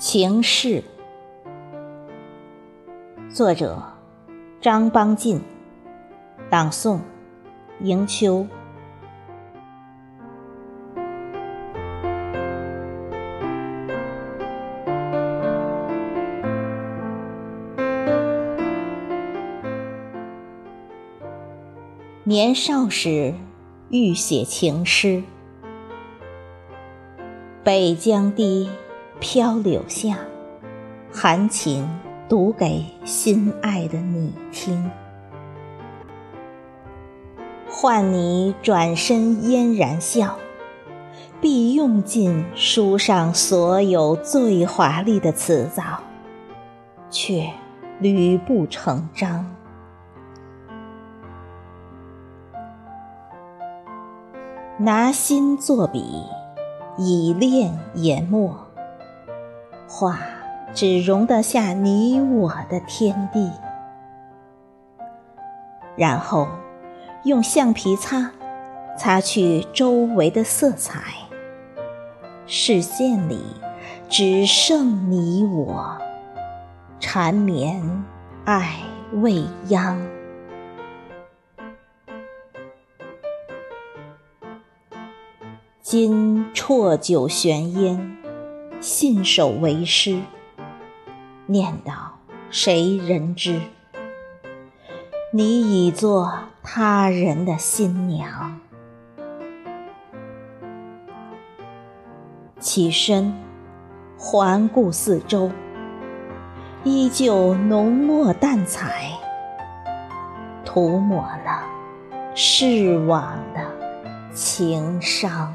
情事，作者张邦进，朗诵迎秋。年少时欲写情诗，北江堤。飘柳下，含情读给心爱的你听。换你转身嫣然笑，必用尽书上所有最华丽的辞藻，却屡不成章。拿心作笔，以练研墨。画只容得下你我的天地，然后用橡皮擦擦去周围的色彩，视线里只剩你我，缠绵爱未央。今啜酒悬烟。信手为诗，念叨谁人知？你已做他人的新娘。起身，环顾四周，依旧浓墨淡彩，涂抹了逝往的情伤。